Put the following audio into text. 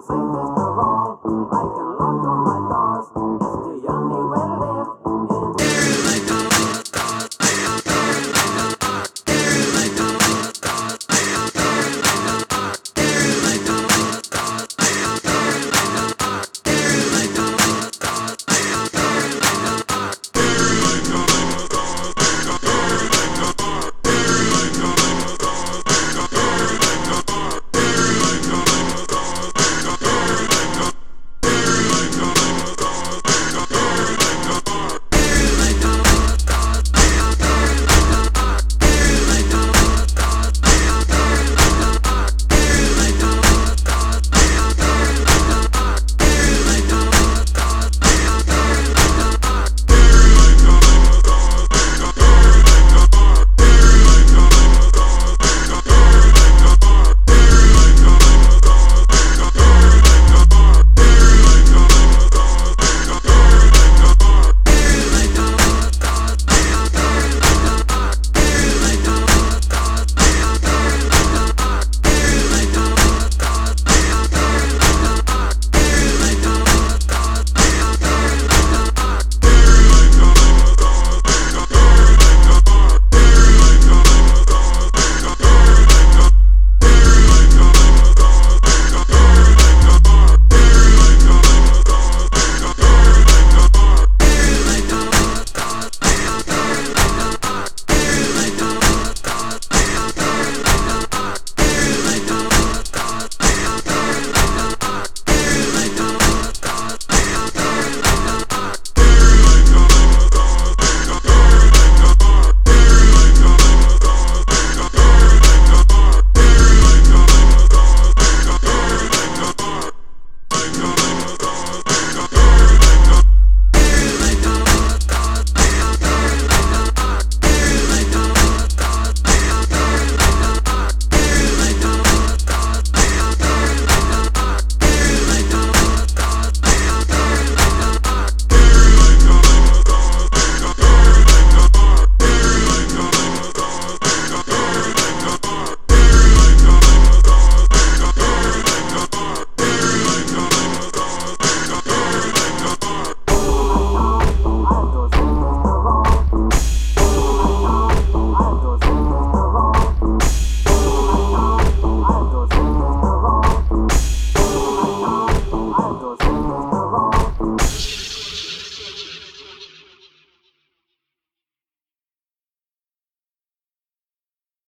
sing those